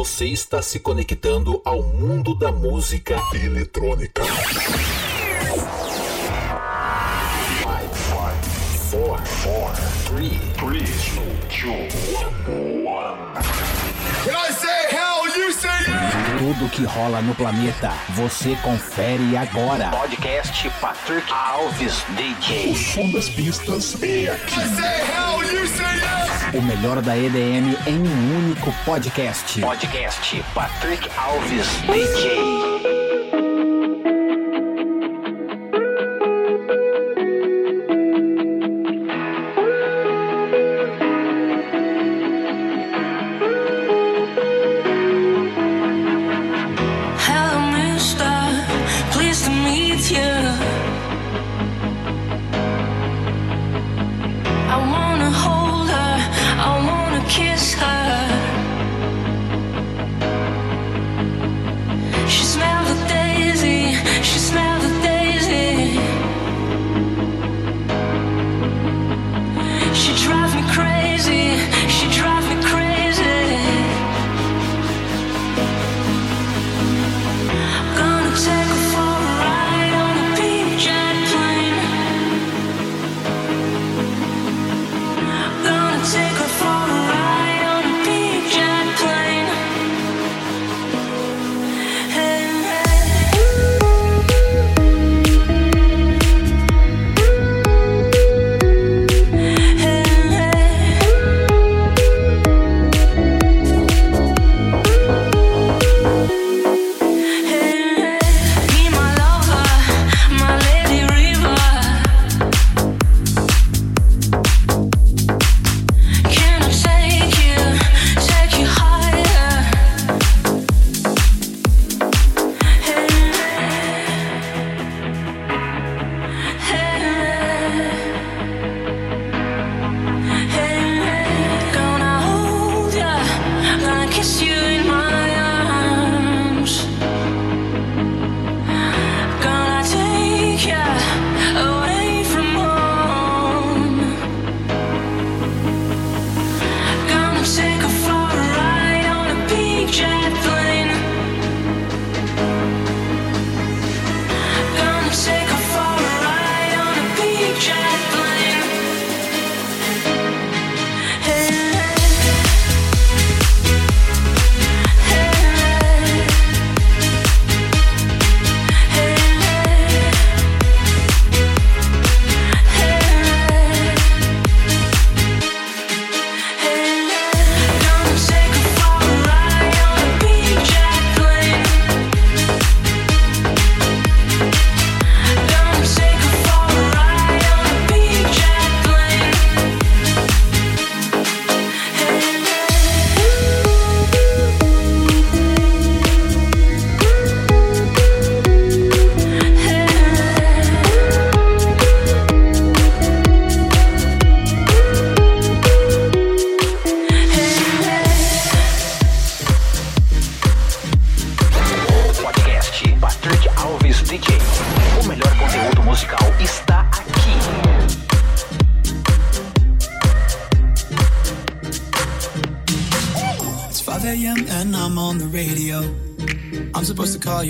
Você está se conectando ao mundo da música eletrônica. 5, 4, 3, 3, 2, 1. When I say hell, you say yeah! Tudo que rola no planeta, você confere agora. Podcast Patrick Alves DJ. O som das pistas é aqui. I say hell, you say! O melhor da EDM em um único podcast. Podcast Patrick Alves DJ.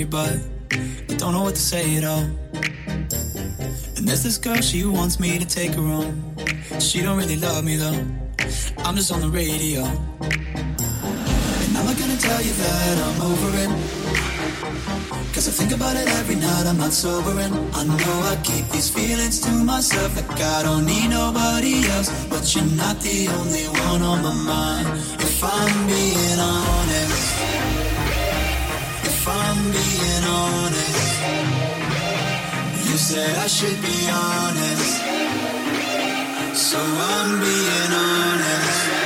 But I don't know what to say at all. And there's this girl, she wants me to take her home. She don't really love me though. I'm just on the radio. And I'm not gonna tell you that I'm over it. Cause I think about it every night, I'm not sober and I know I keep these feelings to myself like I don't need nobody else But you're not the only one on my mind If I'm being honest being honest. You said I should be honest. So I'm being honest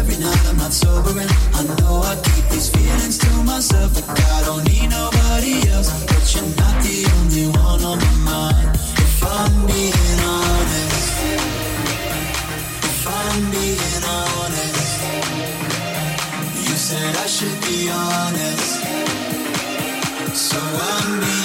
every night I'm not sobering. I know I keep these feelings to myself, but I don't need nobody else. But you're not the only one on my mind. If I'm being honest, if I'm being honest, you said I should be honest, so I'm being.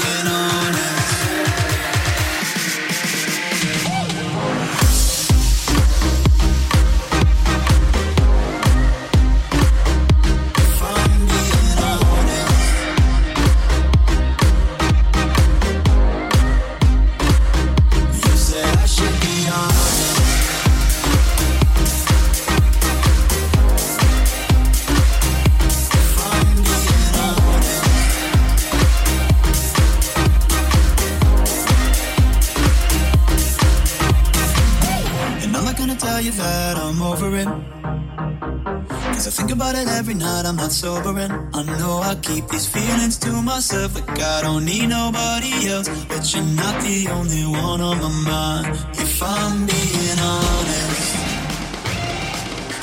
sobering. I know I keep these feelings to myself, like I don't need nobody else. But you're not the only one on my mind. If I'm being honest,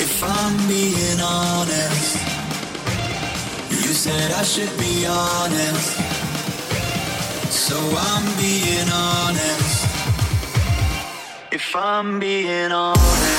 if I'm being honest, you said I should be honest. So I'm being honest. If I'm being honest.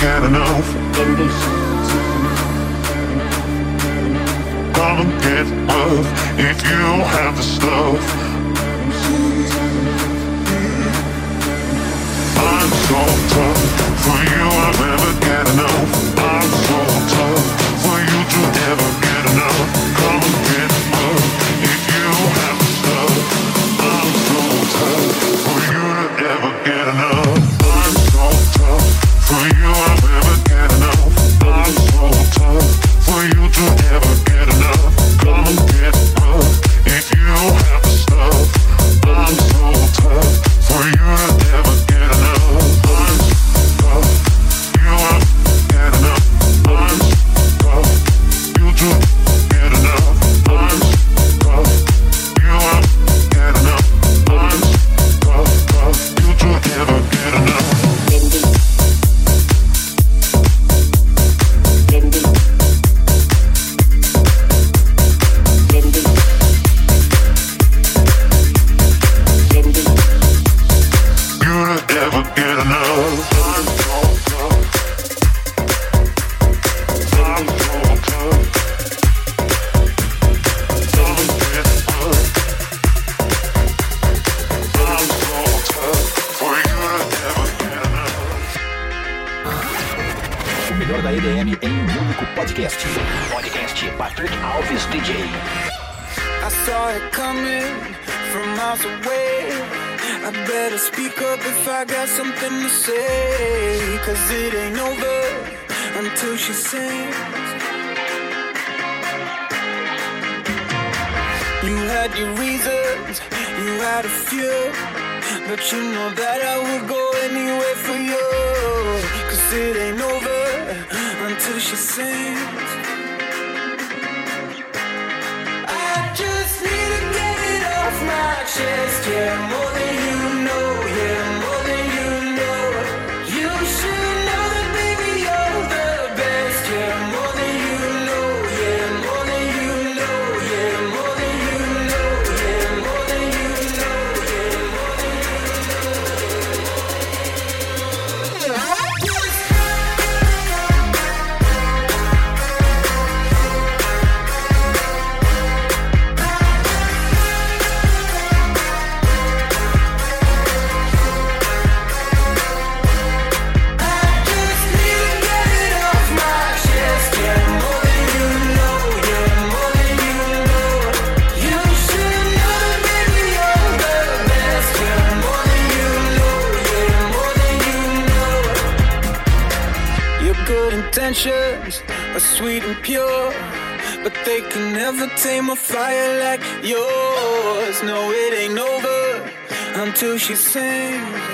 get enough. Come and get love if you have the stuff. I'm so tough for you. I'm melhor da EDM em um único podcast. Podcast Patrick Alves DJ. I saw it coming from miles away. I better speak up if I got something to say. Cause it ain't over until she sings. You had your reasons, you had a few. But you know that I would go anywhere for you. Cause it ain't over. she sings. I just need to get it off my chest, yeah, more than you. intentions are sweet and pure, but they can never tame a fire like yours. No, it ain't over until she sings.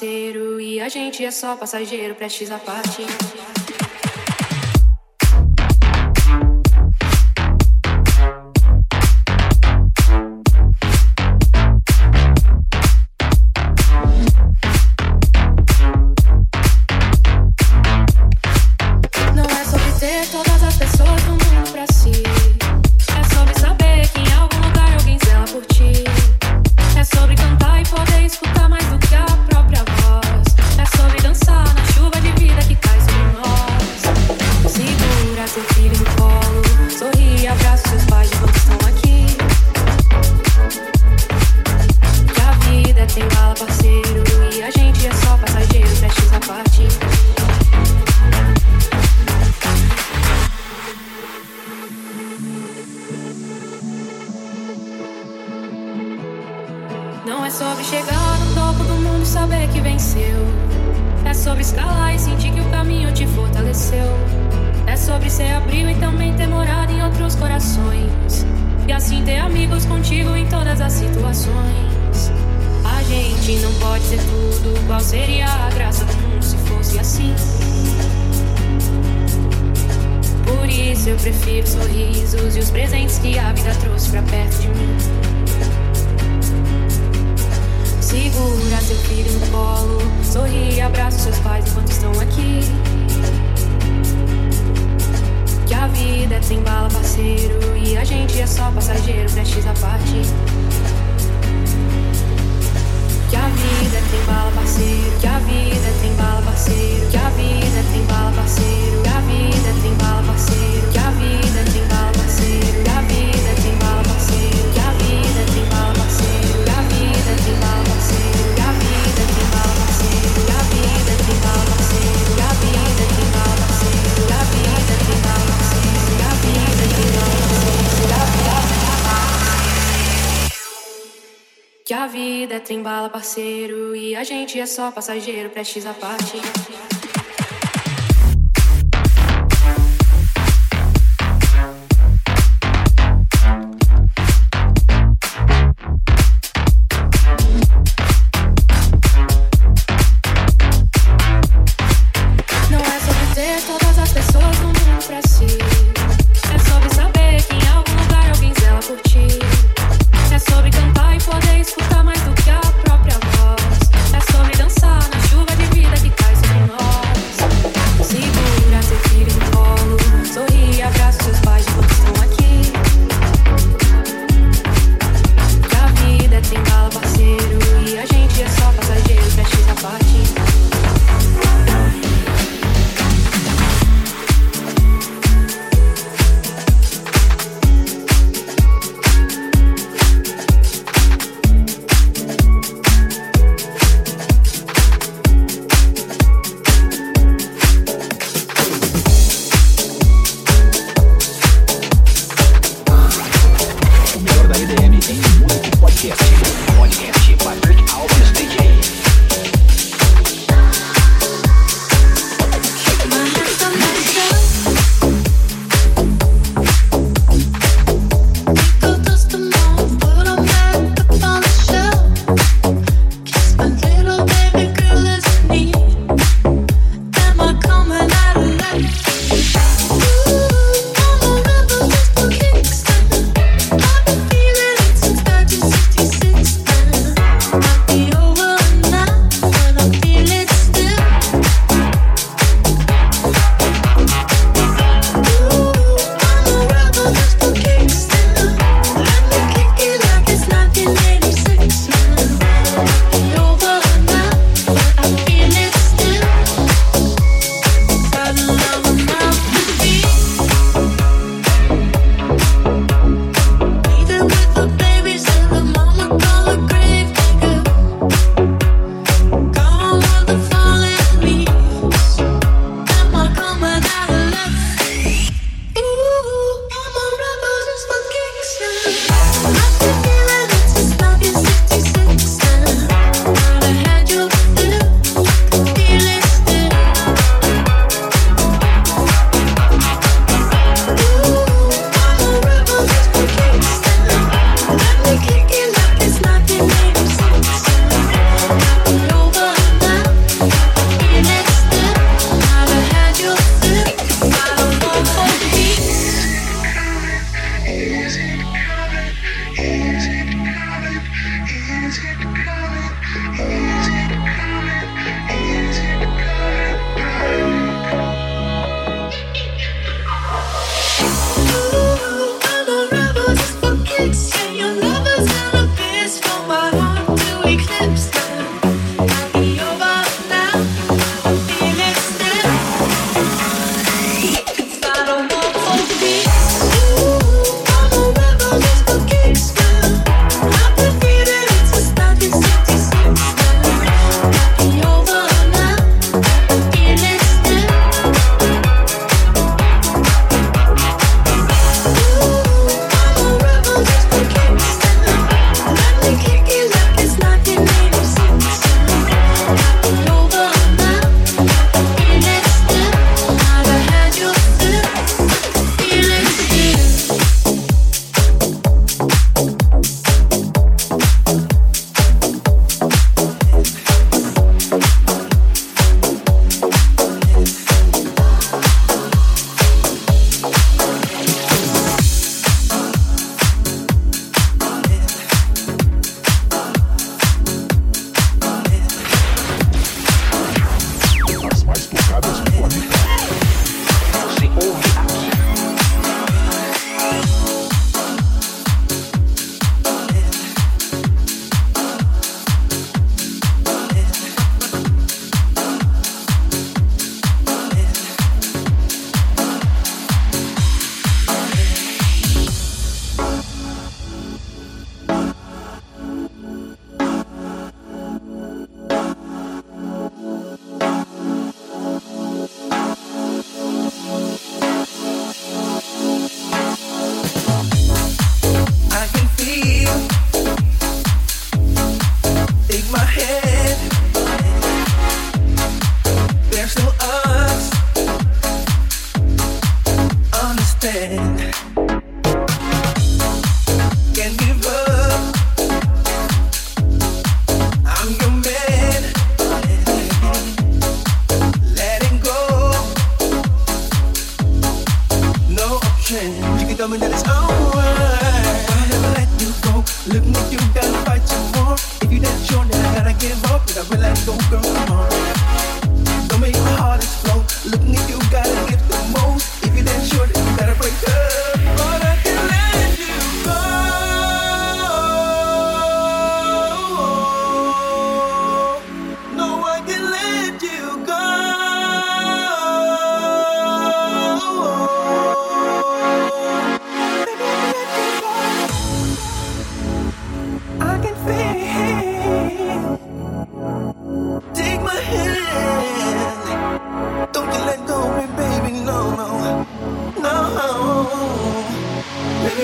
parceiro e a gente é só passageiro, prestes a partir. trem bala, parceiro. E a gente é só passageiro, prestes a parte.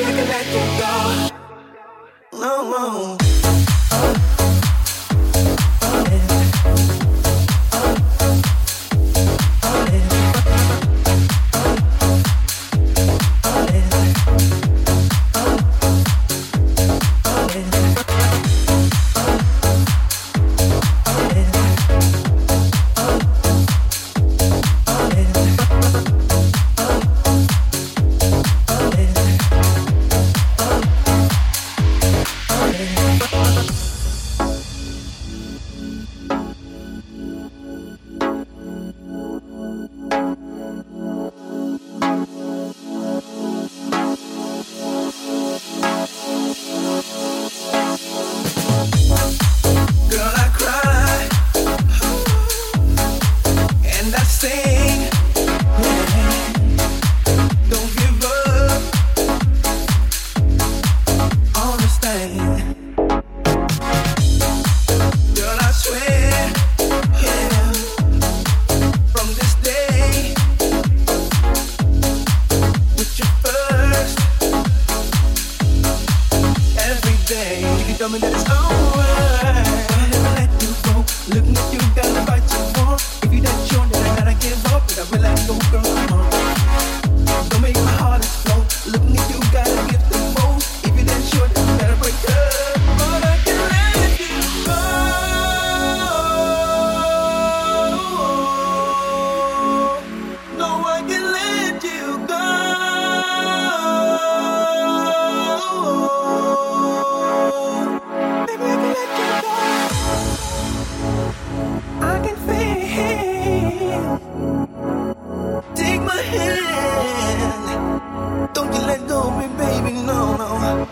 like a let you go. No more. Take my hand. Don't you let go of me, baby. No, no.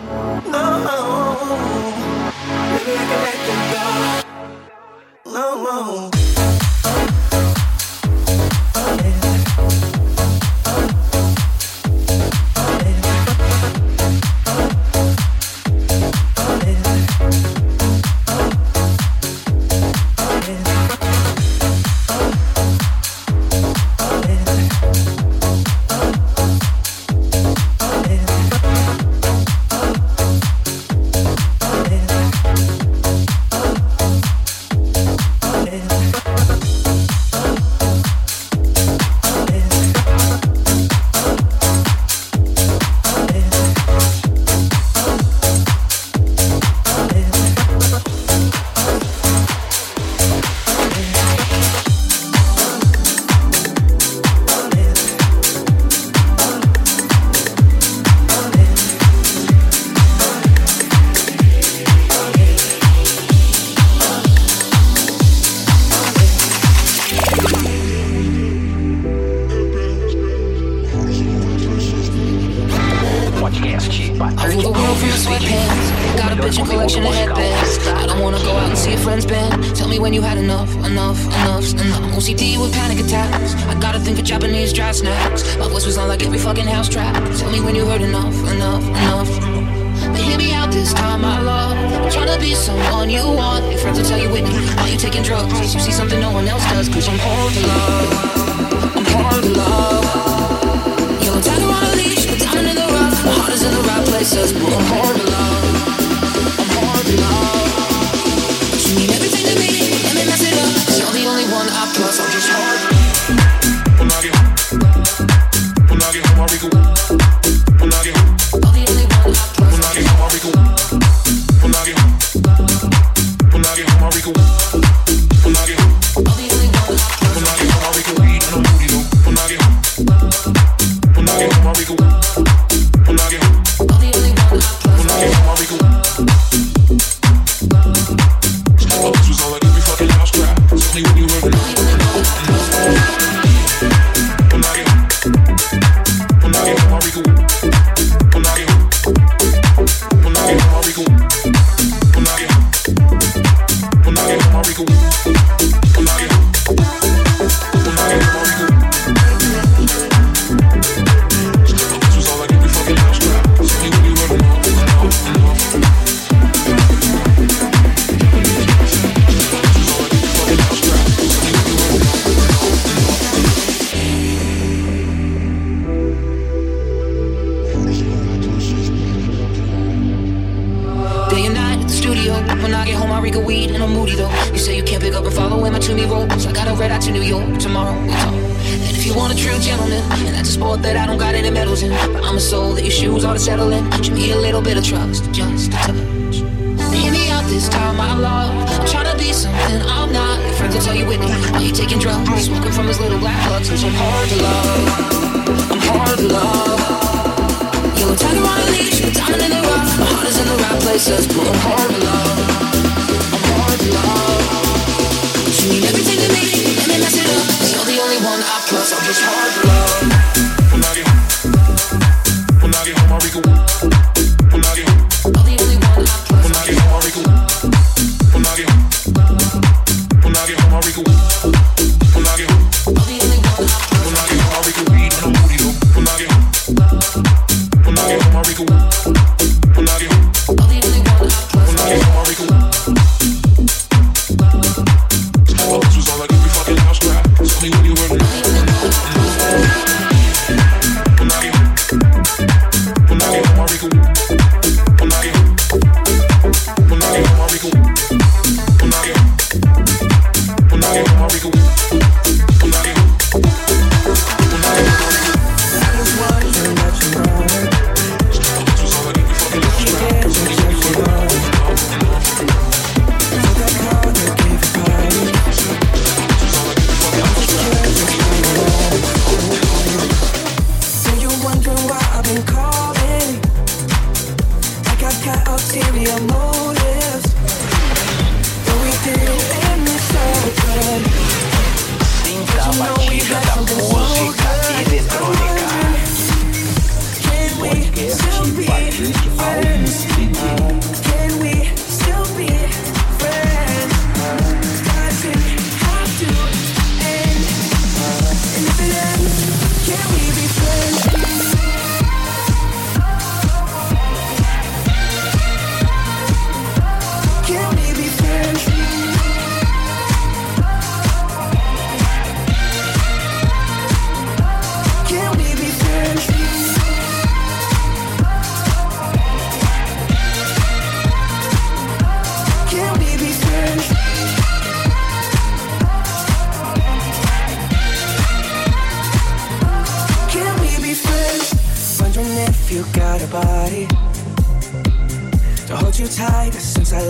She need everything to me, and mess it up. You're the only one I trust. I'm just hard.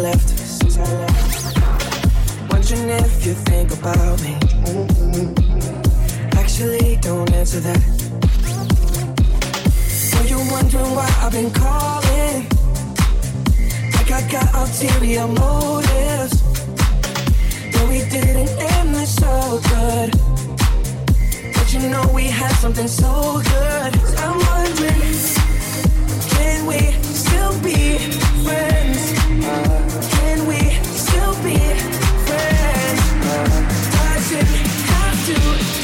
left. Wondering if you think about me. Actually, don't answer that. So you're wondering why I've been calling. Like I got ulterior motives. No, we didn't end this so good. But you know we had something so good. I'm wondering, can we? to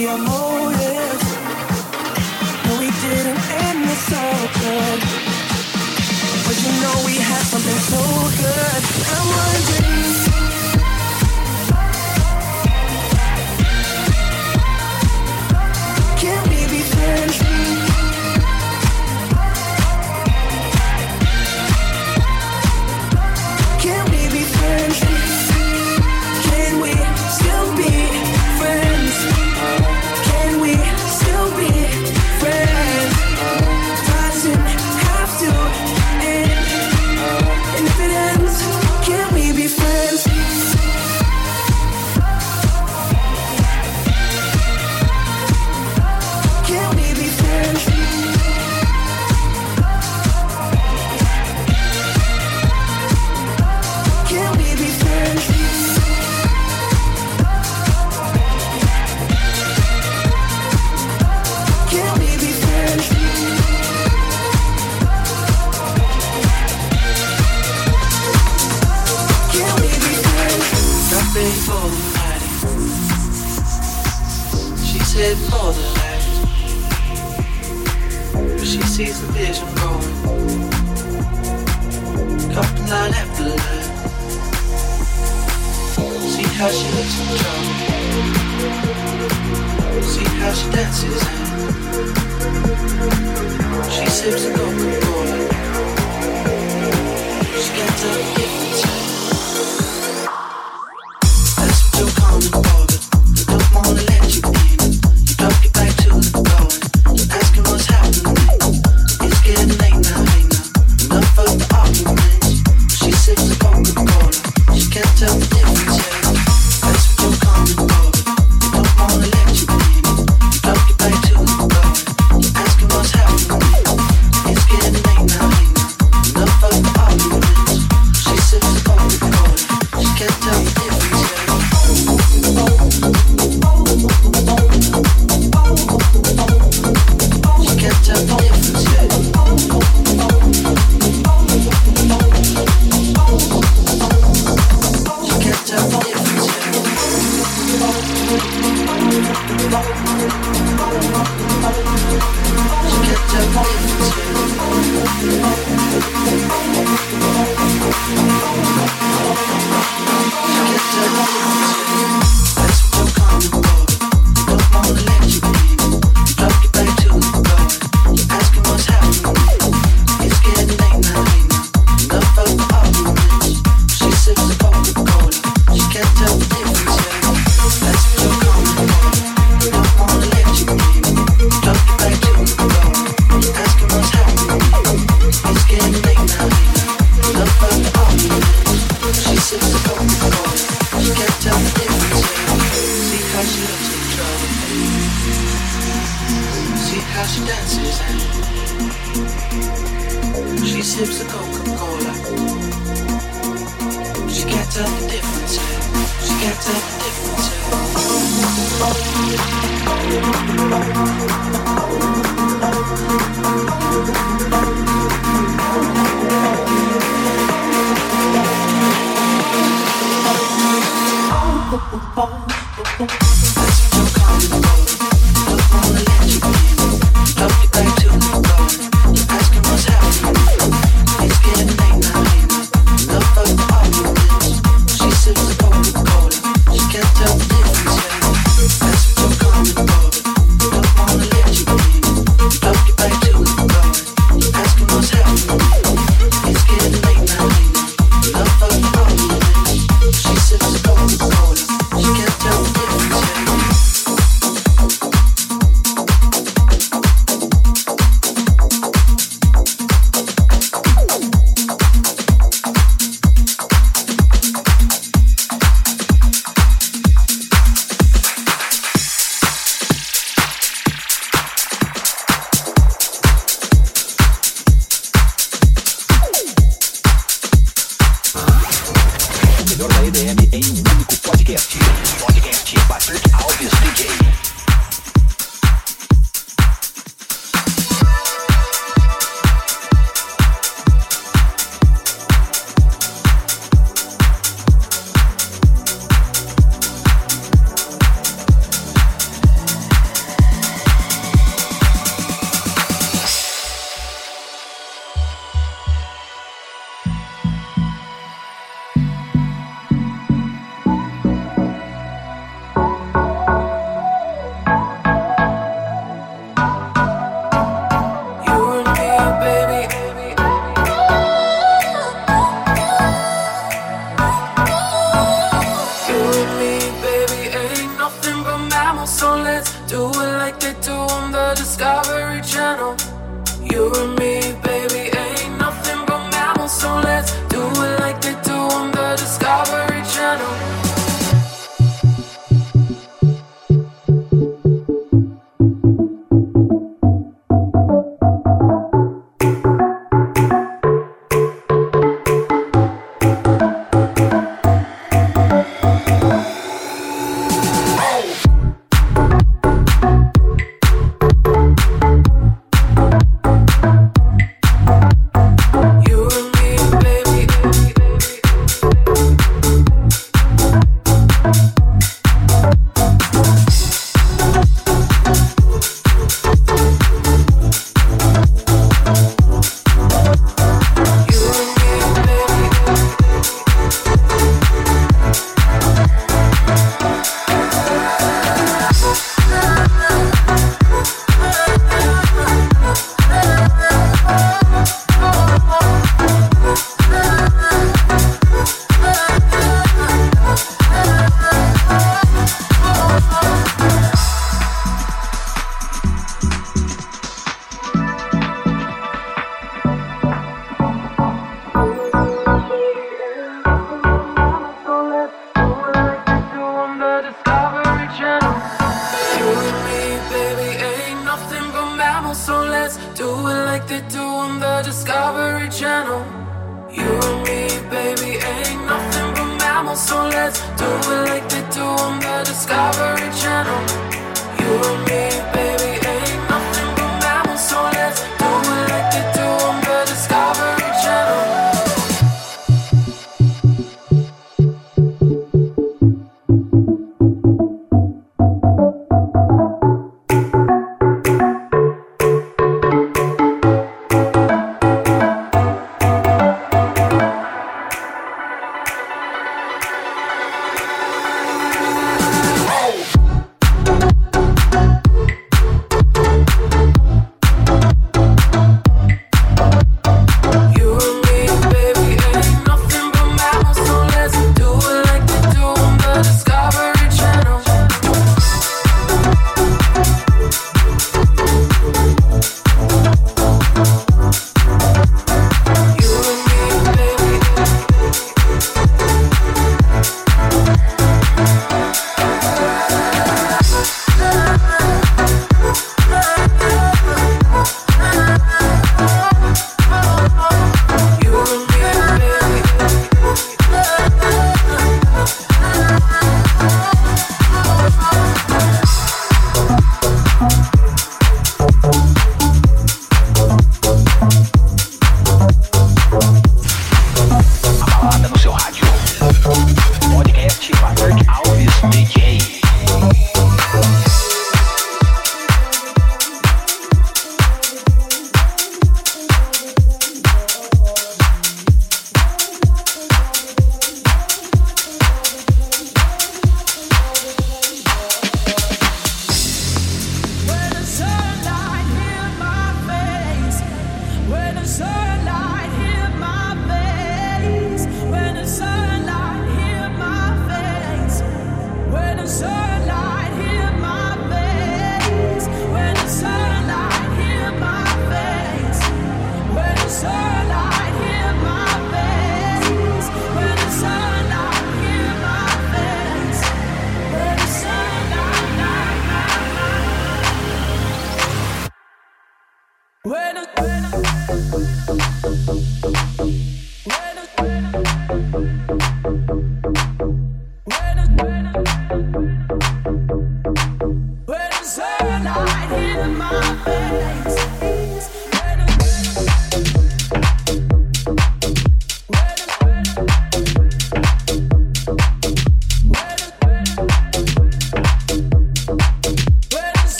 Your motives. No, we didn't end this all good. But you know we had something so good. I'm wondering.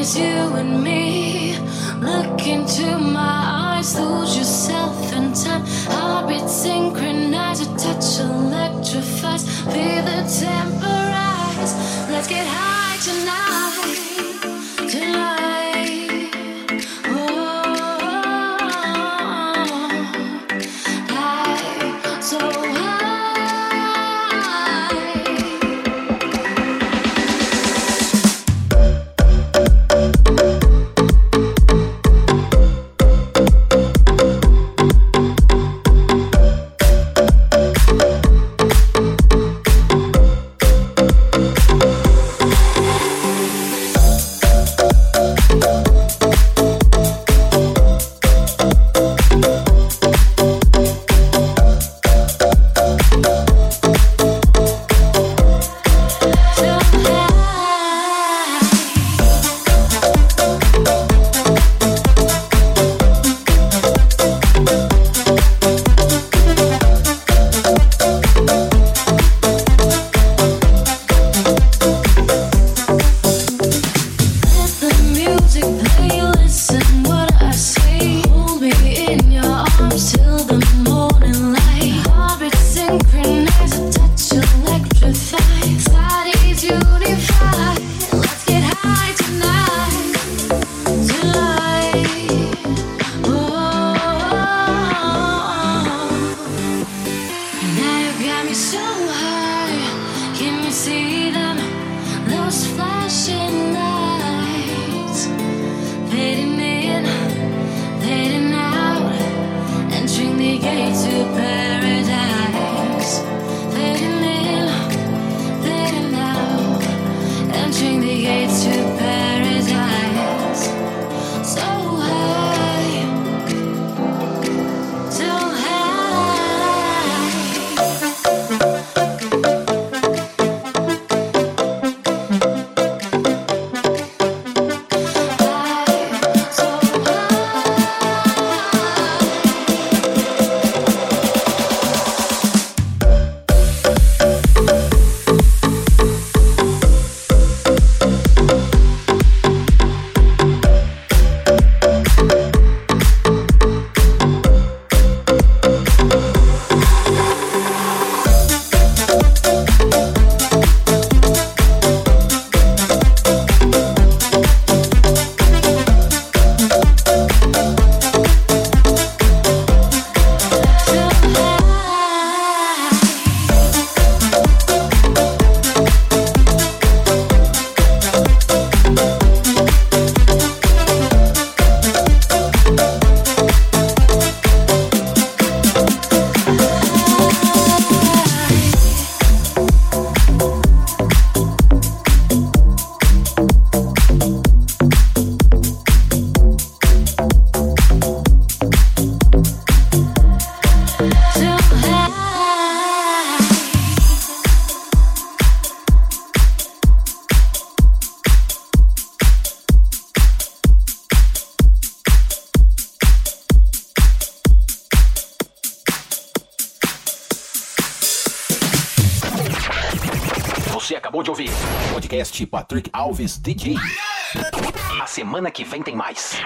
is you and me. Look into my eyes, lose yourself in time. Heartbeat synchronized, a touch electrifies. Be the temporized. Let's get high tonight. Tonight. Alves DJ. A semana que vem tem mais.